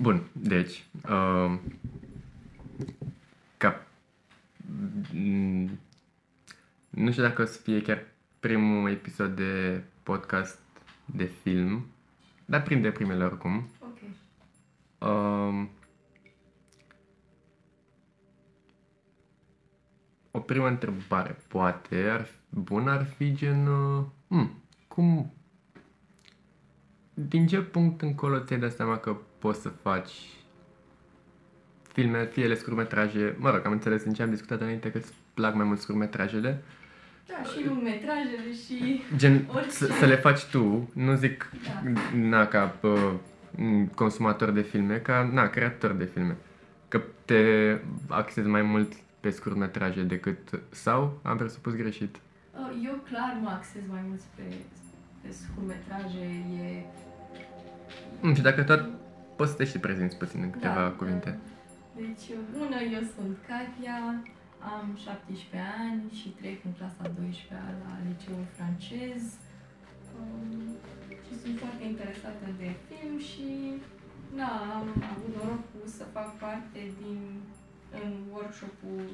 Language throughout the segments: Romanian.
Bun, deci, uh, ca, mm, nu știu dacă o să fie chiar primul episod de podcast de film, dar prinde primele oricum. Ok. Uh, o primă întrebare, poate, ar fi, bun ar fi gen, uh, hmm, cum, din ce punct încolo ți-ai dat seama că poți să faci filme, fie ele scurtmetraje, mă rog, am înțeles din ce am discutat înainte că îți plac mai mult scurtmetrajele, Da, și lungmetrajele și... gen Orice. să, să le faci tu, nu zic Da. na, ca uh, consumator de filme, ca na, creator de filme. Că te axezi mai mult pe scurtmetraje decât sau am presupus greșit. Uh, Eu clar mă axez mai mult pe, pe scurtmetraje, e... Mm, și dacă tot poți să te și prezinți puțin în câteva da, cuvinte. Deci, bună, eu sunt Katia, am 17 ani și trec în clasa 12 la liceul francez um, și sunt foarte interesată de film și da, am avut norocul să fac parte din în workshop-ul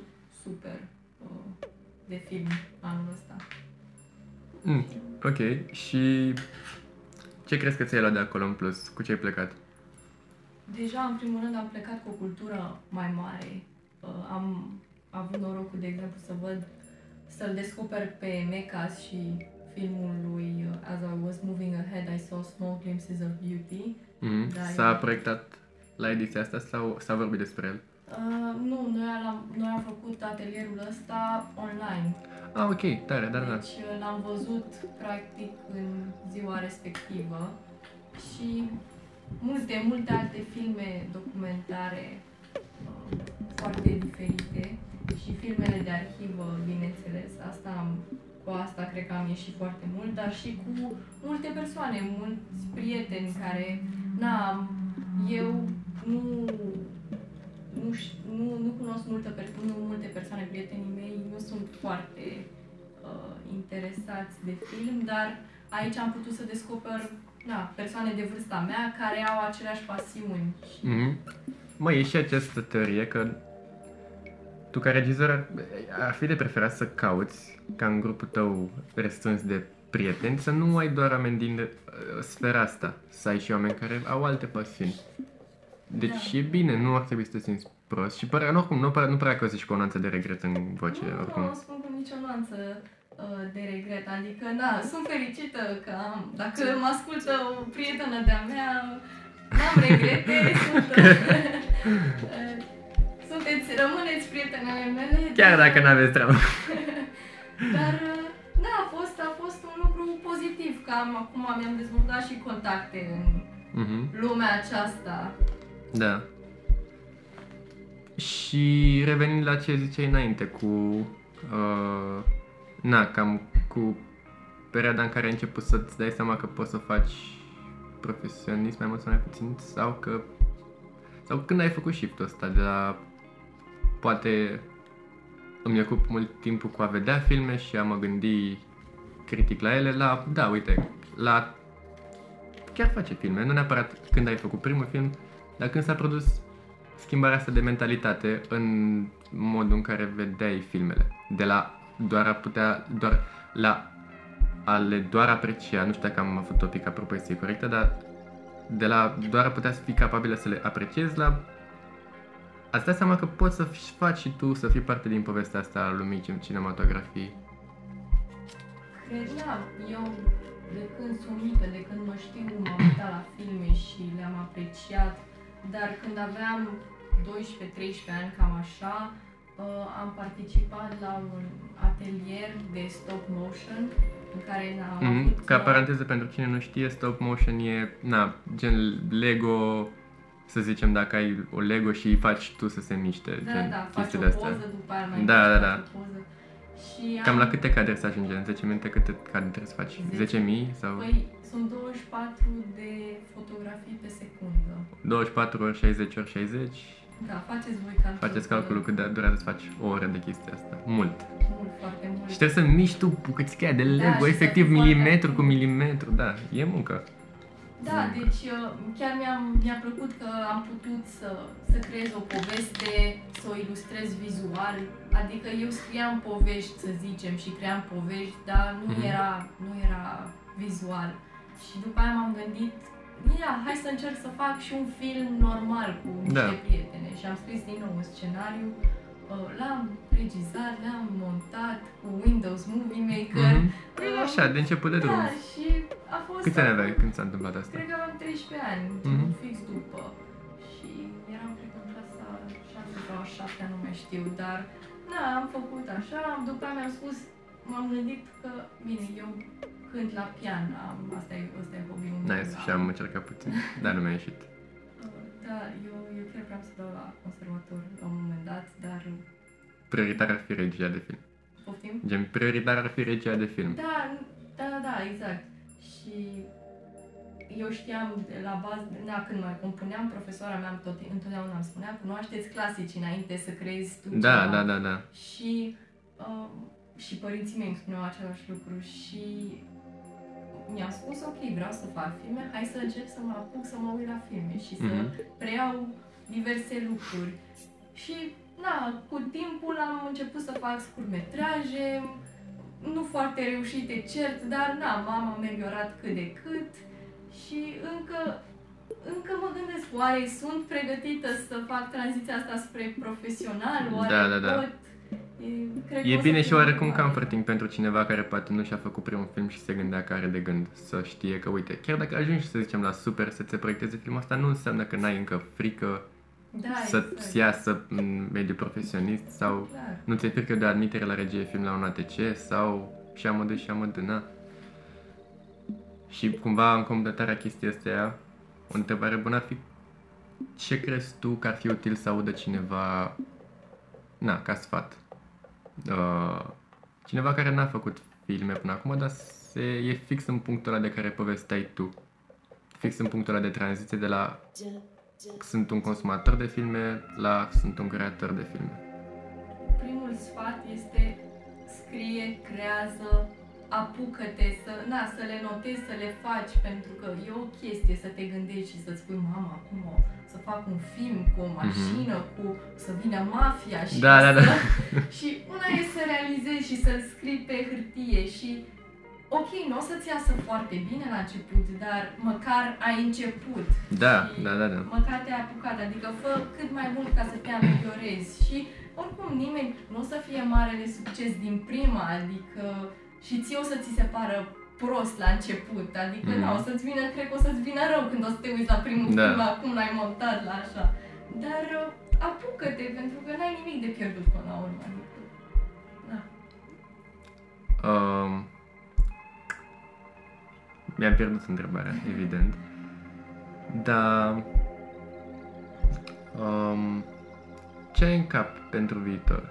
super uh, de film anul ăsta. Mm, ok, și ce crezi că ți-ai luat de acolo în plus? Cu ce ai plecat? Deja, în primul rând, am plecat cu o cultură mai mare. Uh, am avut norocul, de exemplu, să văd, să-l descoper pe Mecas și filmul lui uh, As I Was Moving Ahead, I Saw Small Glimpses of Beauty. Mm, Da, s-a eu- proiectat la ediția asta sau s-a vorbit despre el? Uh, nu, noi am, noi am făcut atelierul ăsta online. Ah, ok, tare, da, da. Deci uh, l-am văzut practic în ziua respectivă și multe, multe alte filme documentare uh, foarte diferite și filmele de arhivă, bineînțeles, asta am, cu asta cred că am ieșit foarte mult, dar și cu multe persoane, mulți prieteni care, na, eu nu, nu, ș- nu, nu cunosc multe, per- nu multe persoane, prietenii mei nu sunt foarte uh, interesați de film, dar aici am putut să descoper na, persoane de vârsta mea care au aceleași pasiuni. Și, Mm-hmm. Mă, e și această teorie că tu ca regizor ar, ar fi de preferat să cauți ca în grupul tău restrâns de prieteni să nu ai doar oameni din uh, sfera asta, să ai și oameni care au alte pasiuni. Deci Da. e bine, nu ar trebui să te simți prost și părea, oricum, nu părea, nu părea că o să și cu o nuanță de regret în voce, nu, oricum. nu spun cu nicio nuanță uh, de regret, adică, na, sunt fericită că am, dacă mă ascultă o prietenă de-a mea, n-am regrete, sunt, uh, sunteți, rămâneți prietenele mele. Chiar dar- dacă n-aveți treabă. Dar, uh, da, a fost, a fost un lucru pozitiv, că am, acum mi-am dezvoltat și contacte în Mhm. lumea aceasta. Da. Și revenind la ce ziceai înainte cu... Uh, na, cam cu perioada în care ai început să-ți dai seama că poți să faci profesionist mai mult sau mai puțin sau că... Sau când ai făcut shift-ul ăsta de la... Poate îmi ocup mult timpul cu a vedea filme și a mă gândi critic la ele, la, da, uite, la chiar face filme, nu neapărat când ai făcut primul film, dar când s-a produs schimbarea asta de mentalitate în modul în care vedeai filmele. De la doar a putea, doar la a le doar aprecia, nu știu dacă am avut o pică propoziție corectă, dar de la doar a putea să fii capabilă să le apreciezi la Ați dat seama că poți să faci și tu să fii parte din povestea asta a lumii cin- cinematografiei. Cred, da, eu de când sunt mică, de când mă știu, m-am uitat la filme și le-am apreciat, dar când aveam 12-13 ani, cam așa, uh, am participat la un atelier de stop motion în care am Mm, avut... ca uh, paranteză pentru cine nu știe, stop motion e, na, gen Lego, să zicem, dacă ai o Lego și îi faci tu să se miște, Da, gen da, faci o chestii de astea. poză, după aia mai Da, faci da, da. altă poză. Și Cam am, la câte cadre să ajunge? În 10 minute câte cadre trebuie să faci? 10. 10.000 sau Păi, sunt 24 de fotografii pe secundă. 24 ori 60 ori 60? Da, faceți voi calculul. Faceți calculul cât de durează să faci o oră de chestia asta. Mult. Mult, foarte mult. Și trebuie să miști tu bucățica de Lego, și să efectiv fii foarte milimetru cu atent. milimetru, da, e muncă. Da, Mm. deci uh, chiar mi-am, mi-a plăcut că am putut să, să creez o poveste, să o ilustrez vizual. Adică eu scriam povești, să zicem, și cream povești, dar nu, Mhm. era, nu era vizual. Și după aia m-am gândit, ia, hai să încerc să fac și un film normal cu niște Da. prietene. Și am scris din nou un scenariu, uh, l-am regizat, l-am montat cu Windows Movie Maker. Mhm. Păi așa, de început de drum. Da, și a fost... Câți ani aveai când s-a întâmplat asta? Cred că aveam 13 ani, Mhm. fix după. Și eram, cred că în clasa 6 sau 7, nu mai știu, dar da, am făcut așa, după aia mi-am spus, m-am gândit că, bine, eu cânt la pian, am, asta e, asta e hobby-ul meu. Nice, la- și am încercat puțin, dar nu mi-a ieșit. Da, eu, eu chiar vreau să dau la conservator la un moment dat, dar Prioritar ar fi regia de film. poftim? Gen, prioritar ar fi regia de film. Da, da, da, da, exact. Și eu știam de la bază, da, când mai compuneam, profesoara mea tot, întotdeauna îmi spunea, cunoașteți clasici înainte să creezi tu Da, ceva. da, da, da. Și, uh, și părinții mei îmi spuneau același lucru și mi-am spus, ok, vreau să fac filme, hai să încerc să mă apuc să mă uit la filme și să Mhm. preiau diverse lucruri. Și, na, cu timpul am început să fac scurtmetraje, nu foarte reușite, cert, dar, na, m-am ameliorat cât de cât și încă, încă mă gândesc, oare sunt pregătită să fac tranziția asta spre profesional? Oare Da, da, da. pot? E, cred că E o să bine fie și oarecum urmare. comforting pentru cineva care poate nu și-a făcut primul film și se gândea că are de gând să știe că, uite, chiar dacă ajungi, să zicem, la super să ți proiecteze filmul ăsta, nu înseamnă că n-ai încă frică da, să exact. iasă în mediul profesionist sau Clar. nu ți-e frică de admitere la regie film la un ATC sau și amă de și amă de na. Și cumva în completarea chestii astea, o întrebare bună ar fi ce crezi tu că ar fi util să audă cineva, na, ca sfat? Uh, cineva care n-a făcut filme până acum, dar se, e fix în punctul ăla de care povesteai tu. Fix în punctul ăla de tranziție de la sunt un consumator de filme la sunt un creator de filme. Primul sfat este scrie, creează, apucă-te să, na, să le notezi, să le faci, pentru că e o chestie să te gândești și să-ți spui, mama, acum o să fac un film cu o mașină, cu să vină mafia și Mhm. Da, da, să... da. și una e să realizezi și să-l scrii pe hârtie și ok, nu o să-ți iasă foarte bine la început, dar măcar ai început. Da, Și da, da, da. Măcar te-ai apucat, adică fă cât mai mult ca să te ameliorezi și oricum nimeni nu o să fie marele succes din prima, adică și ție o să ți se pară prost la început, adică Mhm. mm. o să-ți vină, cred că o să-ți vină rău când o să te uiți la primul Da. film, la cum l-ai montat, la așa. Dar uh, apucă-te, pentru că n-ai nimic de pierdut până la urmă, adică, da. Um, mi-am pierdut întrebarea, evident. Dar... Um, ce ai în cap pentru viitor?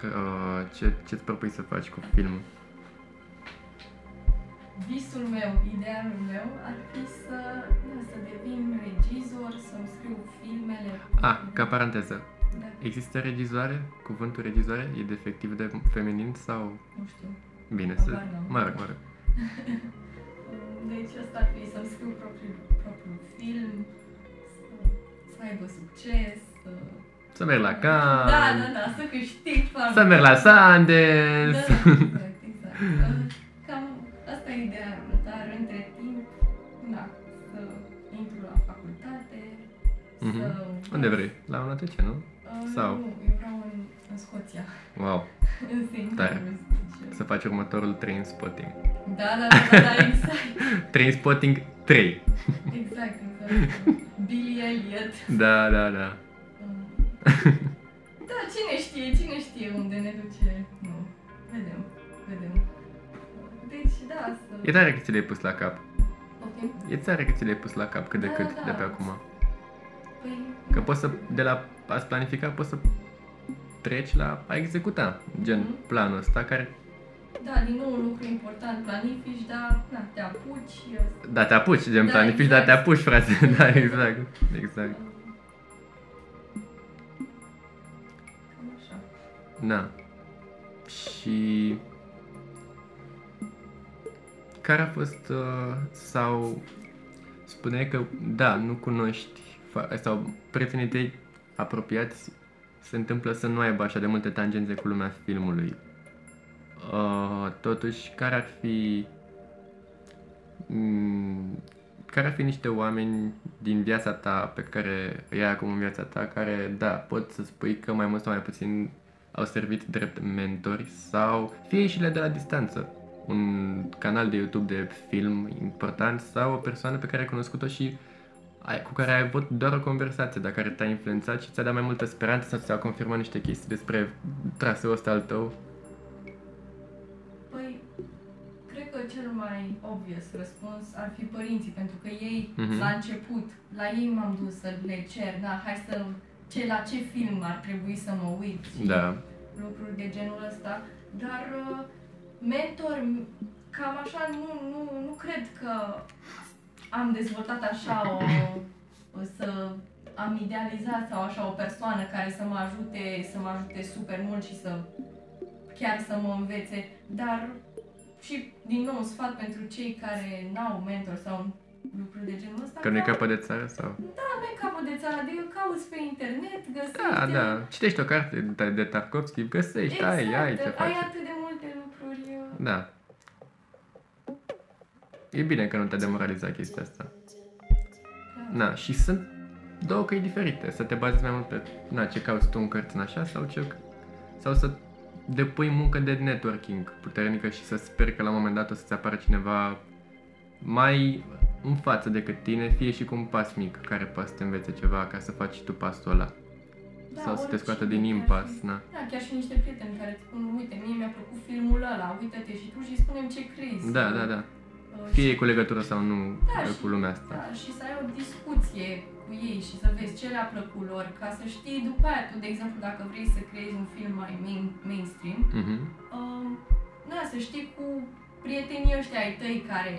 Că, uh, ce, ce-ți propui să faci cu filmul? Visul meu, idealul meu ar fi să, da, să devin regizor, să-mi scriu filmele. Ah, ca paranteză. Da, Există regizoare? Cuvântul regizoare e defectiv de feminin sau... nu știu. Bine, să... Habar n-am. Mă rog, mă rog. Deci asta ar fi să-mi scriu propriul, propriul film, să, să aibă succes, să... Să merg la Cannes, Da, da, da, să câștig foarte să merg la Da, Sundance. exact, exact. Cam asta e idealul, dar între timp, da, să intru la facultate, Mhm. să... Unde vrei? La un ATC, nu? Uh, Sau? Nu, eu vreau în, în Scoția, Wow, în St. Tare. Andrews. Deci, să faci următorul train spotting. Da, da, da, da, da, exact. Train spotting 3. Exact, exact. Billy Elliot. Da, da, da. Da, cine știe, cine știe unde ne duce. Nu, vedem, vedem. Deci, da, să... E tare că ți le-ai pus la cap. Poftim? E tare că ți le-ai pus la cap cât de Da, cât da. de pe acum. Păi, Că poți să, de la a-ți planifica, poți să treci la a executa, gen Mhm. planul ăsta care, da, din nou un lucru important, planifici, dar, na, te apuci. da, te apuci, gen Da, planifici, exact. dar te apuci, frate, da, exact, exact, da. Și care a fost uh, sau spuneai că, da, nu cunoști, fa- sau prietenii tăi apropiați se întâmplă să nu aibă așa de multe tangențe cu lumea filmului. Uh, totuși, care ar fi mm, care ar fi niște oameni din viața ta pe care îi ai acum în viața ta, care, da, pot să spui că mai mult sau mai puțin au servit drept mentori sau fie și le de la distanță. Un canal de YouTube de film important sau o persoană pe care ai cunoscut-o și ai, cu care ai avut doar o conversație, dar care te-a influențat și ți-a dat mai multă speranță sau ți-a confirmat niște chestii despre traseul ăsta al tău. Păi, cred că cel mai obvious răspuns ar fi părinții, pentru că ei, Mhm. la început, la ei m-am dus să le cer, da, hai să, ce, la ce film ar trebui să mă uit? Și Da. lucruri de genul ăsta, dar uh, mentor, m- cam așa, nu, nu, nu cred că am dezvoltat așa o, o să am idealizat sau așa o persoană care să mă ajute, să mă ajute super mult și să chiar să mă învețe, dar și din nou sfat pentru cei care n-au mentor sau lucruri de genul ăsta. Că nu e ca- capăt de țară sau? Da, nu e capăt de țară, adică cauți pe internet, găsești... Da, da. Citești o carte de, de Tarkovski, găsești, Exact, ai, ai ce ai faci. atât de multe lucruri. uh, Da. E bine că nu te-a demoralizat chestia asta. Da. Na, și sunt două căi diferite. Să te bazezi mai mult pe na, ce cauți tu în cărți în așa sau, ce, sau să depui muncă de networking puternică și să speri că la un moment dat o să-ți apară cineva mai în față decât tine, fie și cu un pas mic care poate să te învețe ceva ca să faci și tu pasul ăla. Da, sau să te oricine, scoată din chiar impas, și- na. Da, chiar și niște prieteni care îți spun, uite, mie mi-a plăcut filmul ăla, uite-te și tu și spunem ce crezi. Da, da, da. Uh, Fie și- cu legătură sau nu Da, cu și- lumea asta. Da, și să ai o discuție cu ei și să vezi ce le-a plăcut lor, ca să știi după aia tu, de exemplu, dacă vrei să creezi un film mai main, mainstream, Mhm. uh, da, să știi cu prietenii ăștia ai tăi care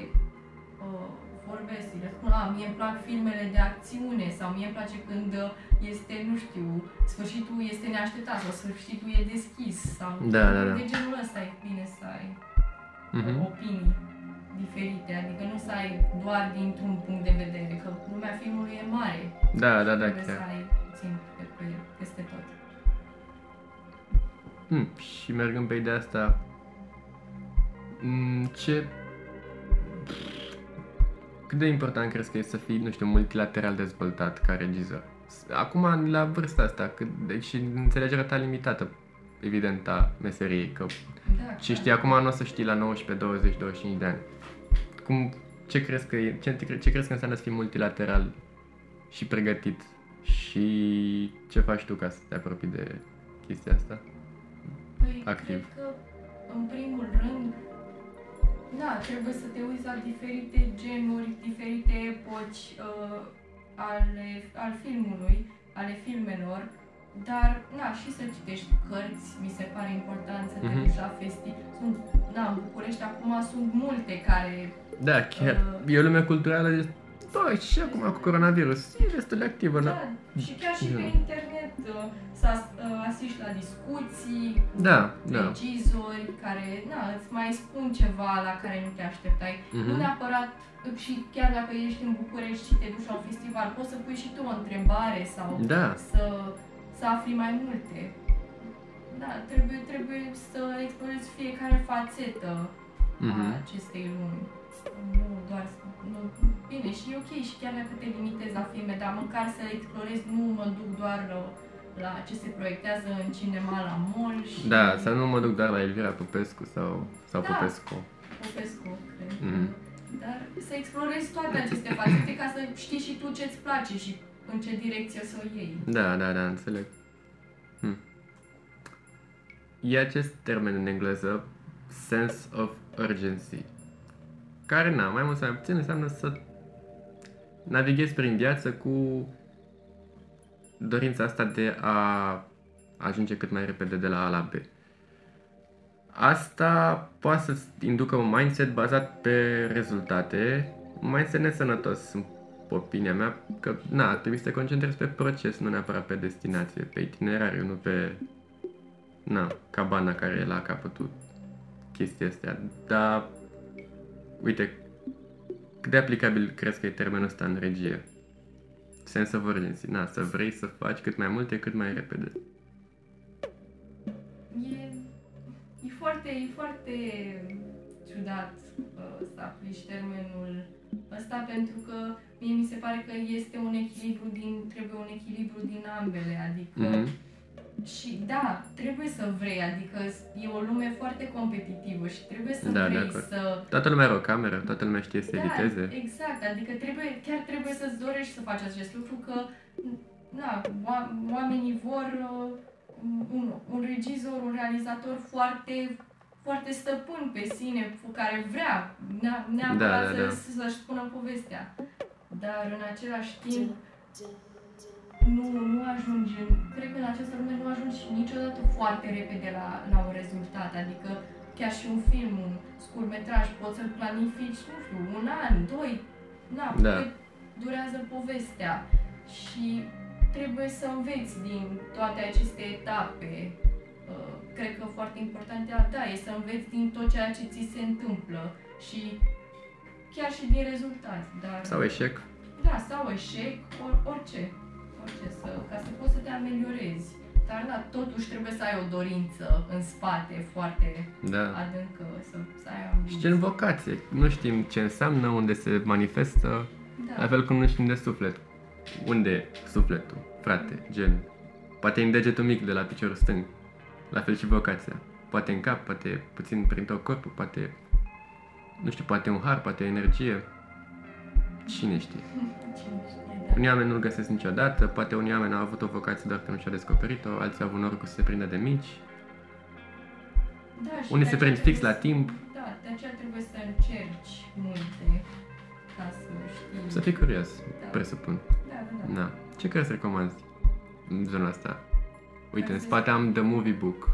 uh, vorbesc și le spun, a, mie îmi plac filmele de acțiune sau mie îmi place când uh, este, nu știu, sfârșitul este neașteptat sau sfârșitul e deschis sau Da, da, da. de genul ăsta e bine să ai Mhm. opinii diferite, adică nu să ai doar dintr-un punct de vedere, că lumea filmului e mare, Da, da, da, trebuie să chiar. ai puțin pe, pe, peste tot. Mm, și mergând pe ideea asta, mm, ce... Cât de important crezi că e să fii, nu știu, multilateral dezvoltat ca regizor? Acum, la vârsta asta, cât, deci și înțelegerea ta limitată, evident, a meseriei, că Da, ce clar. știi acum nu o să știi la 19, 20, 25 de ani. Cum, ce crezi că e, ce, ce crezi că înseamnă să fii multilateral și pregătit? Și ce faci tu ca să te apropii de chestia asta? Păi, activ. cred că, în primul rând, da, trebuie să te uiți la diferite genuri, diferite epoci uh, ale, al filmului, ale filmelor, dar, na, și să citești cărți, mi se pare important să te Mhm. duci la festi. Sunt, da, în București acum sunt multe care, Da, chiar. Uh, E o lume culturală de... Bă, și acum cu coronavirus. E destul de activă, da? da, și chiar și pe Da. internet uh, să as- uh, asiști la discuții, Da, da. regizori care na, îți mai spun ceva la care nu te așteptai. Mhm. Nu neapărat și chiar dacă ești în București și te duci la un festival, poți să pui și tu o întrebare sau Da. să, să afli mai multe. Da, trebuie, trebuie să explorezi fiecare fațetă Mhm. a acestei lumi. Nu doar să- nu, bine, și e ok și chiar dacă te limitezi la filme, dar măcar să explorezi, nu mă duc doar la, la ce se proiectează în cinema la mall și Da, să nu mă duc doar la Elvira Popescu sau, sau Da. Popescu. Popescu, cred. Mhm. Dar să explorezi toate aceste fațete ca să știi și tu ce-ți place și în ce direcție să o iei. Da, da, da, înțeleg. Hm. E acest termen în engleză, sense of urgency, care, na, mai mult sau mai puțin înseamnă să navighezi prin viață cu dorința asta de a ajunge cât mai repede de la A la B. Asta poate să inducă un mindset bazat pe rezultate, un mindset nesănătos, în opinia mea, că na, trebuie să te concentrezi pe proces, nu neapărat pe destinație, pe itinerariu, nu pe na, cabana care e la capătul chestii astea. Dar, uite, Cât de aplicabil crezi că e termenul ăsta în regie? Sense of urgency. Na, să vrei să faci cât mai multe, cât mai repede. E, e foarte, e foarte ciudat uh, să aplici termenul ăsta pentru că mie mi se pare că este un echilibru din, trebuie un echilibru din ambele, adică Mhm. Și da, trebuie să vrei, adică e o lume foarte competitivă și trebuie să Da, de vrei acord. să Toată lumea are o cameră, toată lumea știe să da, editeze. exact, adică trebuie, chiar trebuie să-ți dorești să faci acest lucru, că na, oa- oamenii vor uh, un, un regizor, un realizator foarte foarte stăpân pe sine, cu care vrea ne- neapărat Da, da, să, da. să-și spună povestea. Dar în același timp nu, nu ajungi, în, cred că în această lume nu ajungi niciodată foarte repede la, la un rezultat, adică chiar și un film, un scurtmetraj, poți să-l planifici, nu știu, un an, doi, na, Da. cât durează povestea și trebuie să înveți din toate aceste etape. Uh, Cred că foarte important, da, da, e să înveți din tot ceea ce ți se întâmplă și chiar și din rezultat, dar... Sau eșec. Da, sau eșec, or, orice. Orice, să, ca să poți să te ameliorezi. Dar da, totuși trebuie să ai o dorință în spate foarte Da. adâncă, să, să ai Și ambiție. gen vocație. Nu știm ce înseamnă, unde se manifestă, Da. la fel cum nu știm de suflet. Unde e sufletul, frate, gen. Poate e în degetul mic de la piciorul stâng. La fel și vocația. Poate în cap, poate puțin prin tot corpul, poate... Nu știu, poate un har, poate o energie. Cine știe? Cine știe, da. Unii oameni nu-l găsesc niciodată, poate unii oameni au avut o vocație doar că nu și-au descoperit-o, alții au avut norocul să se prindă de mici, Da, și unii de se aceea prind fix trebuie la timp. să- Da, de aceea trebuie să încerci multe ca să știi. Să fii curios, Da. presupun. Da, da, da. Da. Ce cărți recomanzi în zona asta? Uite, în Cărți spate am The Movie Book.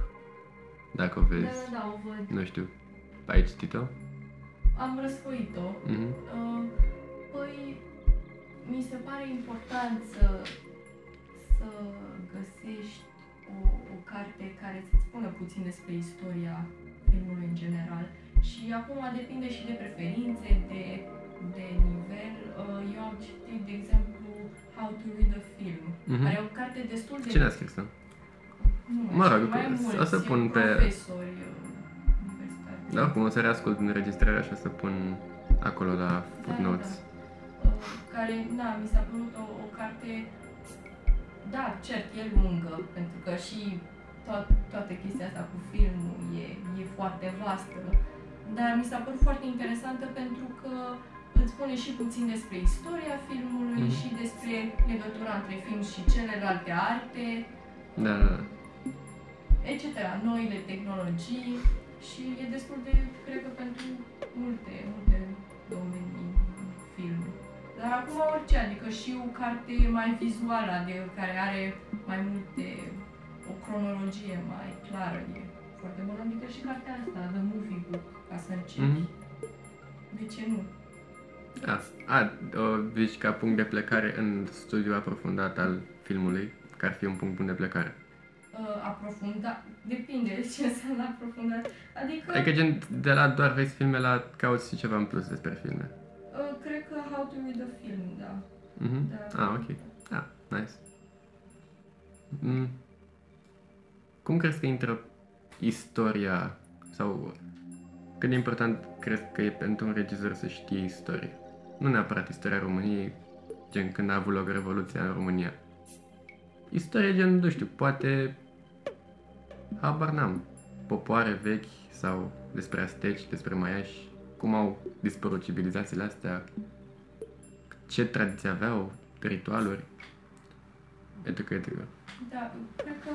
Dacă o Da, vezi. da, da, o văd. Nu știu. Ai citit-o? Am răsfoit-o. Mhm. Uh, Păi, mi se pare important să, să găsești o, o carte care să-ți spună puțin despre istoria filmului în general. Și acum depinde și de preferințe, de, de nivel. Uh, Eu am citit, de exemplu, How to Read a Film, Mhm. care e o carte destul de... Cine a scris-o? Nu mai Mă știu, rog, mai o mulți să pun pe- profesori uh, universitari. Da, oricum o să reascult înregistrarea și o să pun acolo la footnotes. Da, da. Uh, Care, na, mi s-a părut o, o carte, da, cert, e lungă, pentru că și to- toată chestia asta cu filmul e, e foarte vastă, dar mi s-a părut foarte interesantă pentru că îți spune și puțin despre istoria filmului Mhm. și despre legătura între film și celelalte arte, Da, da, da. etc., noile tehnologii și e destul de, cred că pentru multe, multe domenii în film. Dar acum orice, adică și o carte mai vizuală, adică care are mai multe, o cronologie mai clară, e foarte bună, adică și cartea asta, The Movie Book, ca să începi. Mhm. De ce nu? A, a, o zici ca punct de plecare în studiul aprofundat al filmului, că ar fi un punct bun de plecare. Uh, aprofundat, depinde de ce înseamnă aprofundat. Adică, Adică gen de la doar vezi filme la cauți și ceva în plus despre filme. Uh, cred că How to Read a Film, da. Mhm. Da. Ah, ok. Ah, nice. Mm. Cum crezi că intră istoria sau cât de important crezi că e pentru un regizor să știe istorie? Nu neapărat istoria României, gen când a avut loc Revoluția în România. Istorie gen, nu știu, poate habar n-am, popoare vechi sau despre asteci, despre maiași, cum au dispărut civilizațiile astea, ce tradiții aveau, ritualuri, etc. etc. Da, cred că,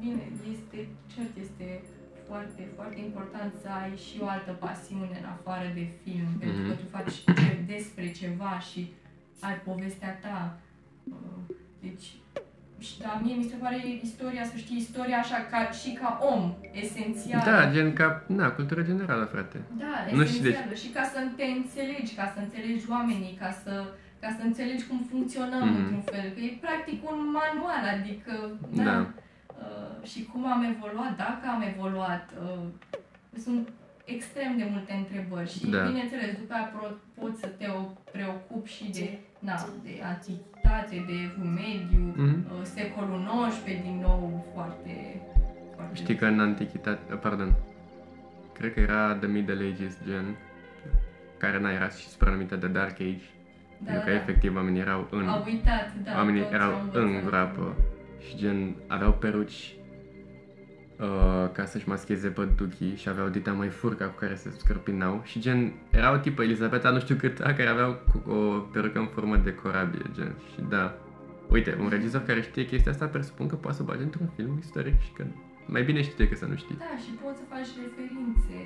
bine, este, cert, este foarte, foarte important să ai și o altă pasiune în afară de film, pentru că Mhm. tu faci ce, despre ceva și ai povestea ta. Uh, Deci, și da, mie mi se pare istoria, să știi istoria așa ca, și ca om, esențială. Da, gen ca, na, cultură generală, frate. Da, Nu știu de esențială. Și ca să te înțelegi, ca să înțelegi oamenii, ca să, ca să înțelegi cum funcționăm Mhm. într-un fel. Că e practic un manual, adică, da. Da. Uh, și cum am evoluat, dacă am evoluat. Uh, sunt extrem de multe întrebări și, Da. bineînțeles, după aia pro- poți să te o- preocupi și de, na, de antichitate, de evul mediu, Mhm. uh, secolul XIX, din nou, foarte... foarte Știi că în antichitate, uh, pardon, cred că era The Middle Ages, gen, care n-a era și supranumită de Dark Age, da, pentru că da, efectiv oamenii erau în, Au uitat, da. oamenii toți erau au învățat. în groapă și gen aveau peruci uh, ca să-și mascheze păduchii și aveau dita mai furca cu care se scărpinau și gen era o tipă Elisabeta nu știu cât care aveau cu o perucă în formă de corabie gen. Și da. Uite, un regizor care știe chestia asta presupun că poate să bage într-un film istoric și că mai bine știi decât să nu știi. Da, și poți să faci referințe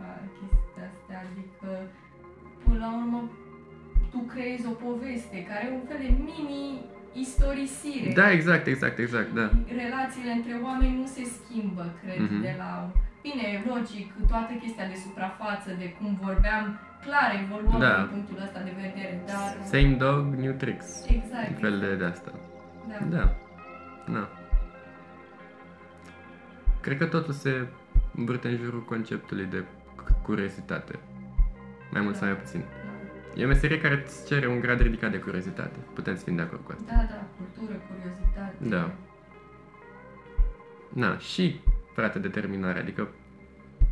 la chestia astea, adică până la urmă tu creezi o poveste care e un fel de mini-istorisire. Da, exact, exact, exact, da. Relațiile între oameni nu se schimbă, cred, Mhm. de la... Bine, logic, toată chestia de suprafață, de cum vorbeam, clar, evoluăm Da. din punctul ăsta de vedere, dar... Same dog, new tricks. Exact. Un fel de, de asta. Da. Da. Da. Cred că totul se învârte în jurul conceptului de c- curiozitate. Mai mult sau mai puțin. E o meserie care îți cere un grad ridicat de curiozitate. Putem să fim de acord cu asta. Da, da, cultură, curiozitate. Da. Na, și, frate, determinare. Adică,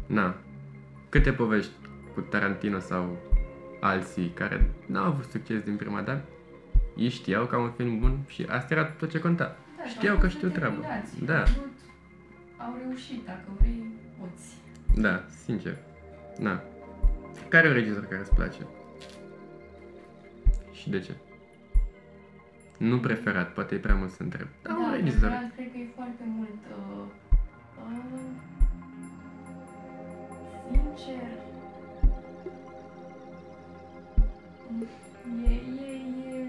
na, câte povești cu Tarantino sau alții care n-au avut succes din prima dată, ei știau că au un film bun și asta era tot ce conta. Da, și Știau au că fost știu treabă. determinați. Da. Au, vrut, au reușit, dacă vrei, poți. Da, sincer. Na. Care e un regizor care îți place? Și de ce? Nu preferat, poate e prea mult să întreb. Da, un regizor. preferat, cred că e foarte mult... Uh, uh, sincer... E, e, e...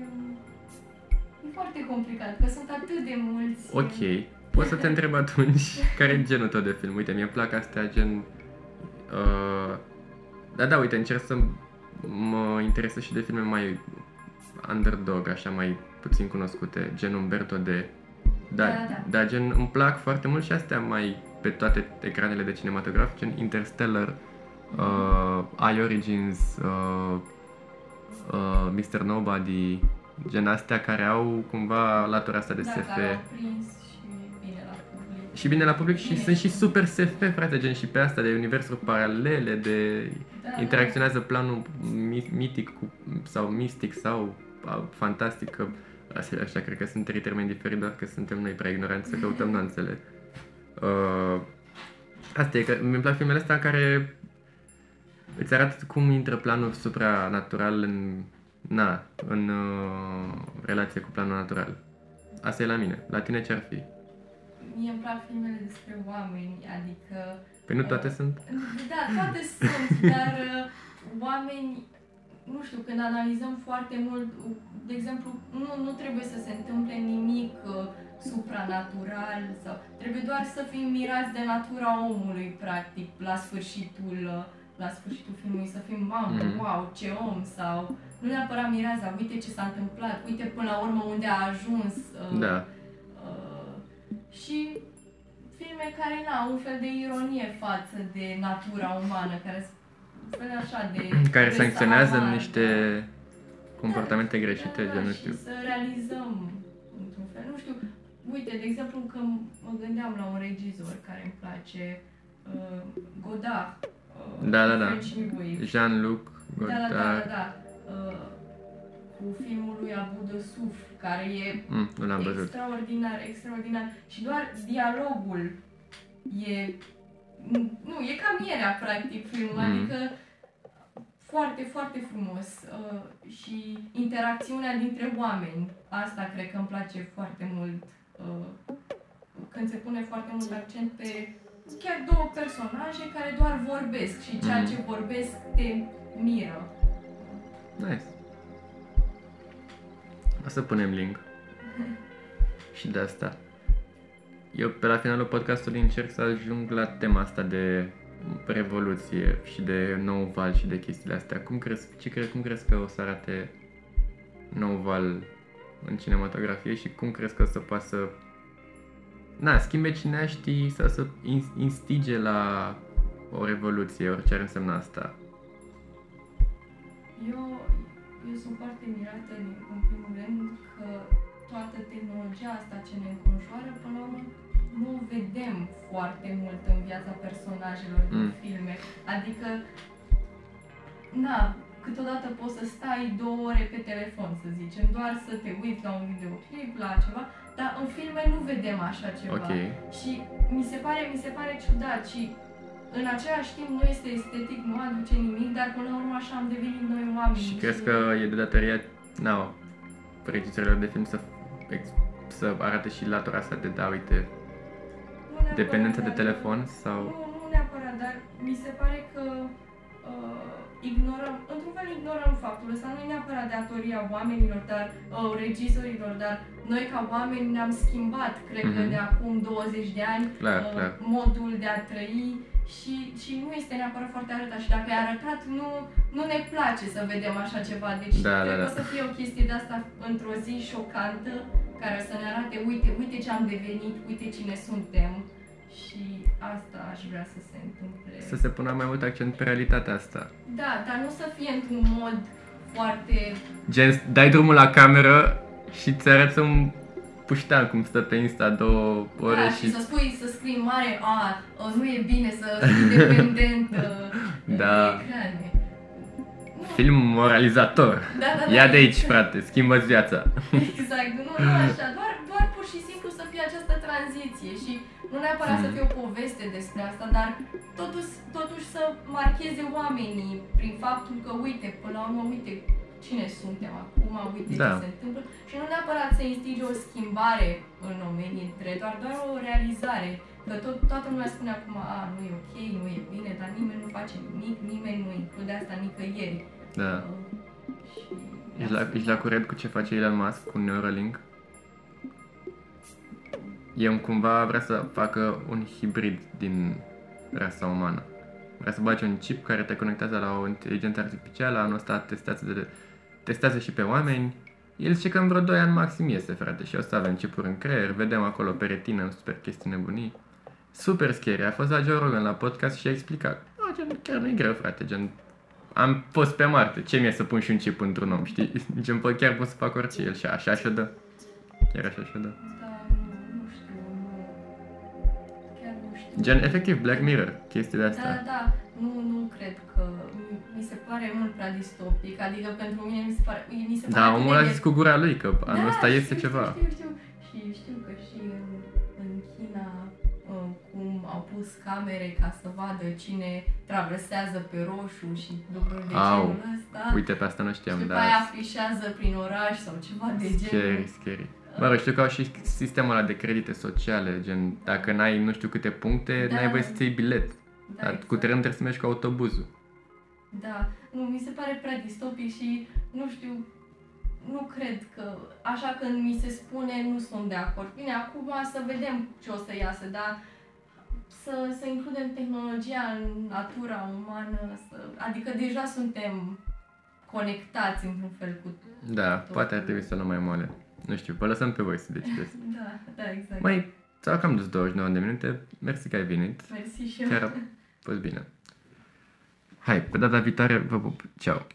E foarte complicat, că sunt atât de mulți... Ok. Poți să te întreb atunci care e genul tău de film. Uite, mie plac astea gen... Uh, da, da, uite, încerc să mă interesez și de filme mai underdog, așa mai puțin cunoscute, gen Umberto de... Da, Da, da, da. da, gen îmi plac foarte mult și astea mai pe toate ecranele de cinematograf, gen Interstellar, uh, iOrigins, uh, uh, Mr. Nobody, gen astea care au cumva latura asta de da, SF. care au prins și bine la public. Și bine la public și Bine. sunt și super SF, frate, gen și pe asta de universuri paralele, de Da, interacționează planul mi- mitic cu, sau mistic sau a, fantastic, că așa, așa cred că sunt trei termeni diferiți, doar că suntem noi prea ignoranți să căutăm nuanțele. Uh, asta e că mi-mi plac filmele astea care îți arată cum intră planul supranatural în, na, în uh, relație cu planul natural. Asta e la mine. La tine ce ar fi? Mie îmi plac filmele despre oameni, adică Păi nu toate sunt? Da, toate sunt, dar uh, oameni, nu știu, când analizăm foarte mult, uh, de exemplu, nu, nu trebuie să se întâmple nimic uh, supranatural sau trebuie doar să fim mirați de natura omului, practic, la sfârșitul uh, la sfârșitul filmului să fim mamă, Mhm. wow, ce om sau nu neapărat mirați, dar uite ce s-a întâmplat, uite până la urmă unde a ajuns. uh, Da. Uh, și filme care n-au un fel de ironie față de natura umană, care sunt un fel așa de... Care de sancționează salamar, niște da. comportamente Da, greșite, da, gen, nu și știu. să realizăm într-un fel, nu știu, uite, de exemplu, că mă gândeam la un regizor care îmi place, uh, Godard. Uh, Da, da, da. French New Wave. Jean-Luc Da, da, da, da, Godard. da. Uh, cu filmul lui Abu de Suf, care e Mm, nu l-am văzut. Extraordinar, extraordinar. Și doar dialogul e... Nu, e ca mierea, practic, filmul. Mm. Adică foarte, foarte frumos. Uh, și interacțiunea dintre oameni. Asta cred că îmi place foarte mult. Uh, când se pune foarte mult accent pe chiar două personaje care doar vorbesc și ceea Mm. ce vorbesc te miră. Nice. O să punem link. și de asta. Eu pe la finalul podcastului încerc să ajung la tema asta de revoluție și de nou val și de chestiile astea. Cum crezi, ce cre, cum crezi că o să arate nou val în cinematografie și cum crezi că o să poată să na, schimbe cineaștii sau să in- instige la o revoluție, orice ar însemna asta. Eu, eu sunt foarte mirată, în în primul rând, că toată tehnologia asta ce ne înconjoară, până la urmă, nu o vedem foarte mult în viața personajelor din Mm. filme. Adică, na, câteodată poți să stai două ore pe telefon, să zicem, doar să te uiți la un videoclip, la ceva, dar în filme nu vedem așa ceva. Ok. Și mi se pare, mi se pare ciudat și în același timp nu este estetic, nu aduce nimic, dar până la urmă așa am devenit noi oameni. Și crezi că e de datoria, no, regizorilor de film să, ex- să arate și latura asta de, da, uite, Nu neapărat, dependență de dar- telefon Nu, sau... nu neapărat, dar mi se pare că uh, ignorăm, într-un fel ignorăm faptul ăsta, nu e neapărat datoria oamenilor, dar uh, regizorilor, dar noi ca oameni ne-am schimbat, cred că Mhm. de acum 20 de ani, Clar, uh, clar. modul de a trăi și, și nu este neapărat foarte arătat și dacă e arătat, nu, nu ne place să vedem așa ceva, deci Da, cred da, că da. o să fie o chestie de asta într-o zi șocantă, care o să ne arate, uite, uite ce am devenit, uite cine suntem și asta aș vrea să se întâmple. Să se pună mai mult accent pe realitatea asta. Da, dar nu să fie într-un mod foarte... Gen, dai drumul la cameră și ți arăți un puștean cum stă pe Insta două ore da, și... și să spui, să scrii mare, a, a, nu e bine să fii dependent uh, Da. de ecrane. Nu, Film moralizator. Da, da, da. Ia de aici, frate, schimbă-ți viața. Exact, nu, nu așa, doar, doar pur și simplu să fie această tranziție și nu neapărat să Mhm. fie o poveste despre asta, dar totuși, totuși să marcheze oamenii prin faptul că, uite, până la urmă, uite cine suntem acum, uite Da. ce se întâmplă și nu neapărat să instige o schimbare în omenii între, doar, doar o realizare. Că tot, toată lumea spune acum, a, nu e ok, nu e bine, dar nimeni nu face nimic, nimeni nu include asta nicăieri. Da. Uh, și Ești la, ești la curent cu ce face Elon Musk cu Neuralink? El cumva vrea să facă un hibrid din rasa umană. Vrea să bage un chip care te conectează la o inteligență artificială, anul ăsta testează, de, testează și pe oameni. El zice că în vreo 2 ani maxim iese, frate, și o să avem chipuri în creier, vedem acolo pe retină, super chestii nebunii. Super scary, a fost la Joe Rogan la podcast și a explicat. A, gen, chiar nu e greu, frate, gen, am fost pe Marte, ce mi-e să pun și un chip într-un om, știi? Gen, pot chiar pot să fac orice el și așa și-o dă. Chiar așa și-o dă. Da, nu, nu știu, nu. Chiar nu știu. Gen, efectiv, Black Mirror, chestii de Da, astea. da, da. Nu, nu cred că... mi- Mi se pare mult prea distopic. Adică pentru mine mi se pare... Mi se pare Da, atât omul de- a zis cu gura lui că anul ăsta da, iese știu, ceva. Știu, știu, știu. Și știu că și în, în China uh, cum au pus camere ca să vadă cine traversează pe roșu și lucruri de Au. genul ăsta. Uite, pe asta nu și știam, după da. aia afișează prin oraș sau ceva de genul. Scary, scary. Mă rog, știu că au și sistemul ăla de credite sociale, gen, dacă n-ai nu știu câte puncte, Da. n-ai voie să-ți iei bilet. Da, Dar exact. Cu trenul trebuie să mergi cu autobuzul. Da, nu, mi se pare prea distopic și nu știu, nu cred că, așa când mi se spune, nu sunt de acord. Bine, acum să vedem ce o să iasă, dar să, să includem tehnologia în natura umană, să, adică deja suntem conectați într-un fel cu... Da, poate ar trebui să luăm mai moale. Nu știu, vă lăsăm pe voi să decideți. Da, da, exact. Mai, ți-au cam dus 29 de minute, mersi că ai venit. Mersi și eu. Chiar a fost bine. Hai, pe data viitoare vă pup. Ceau!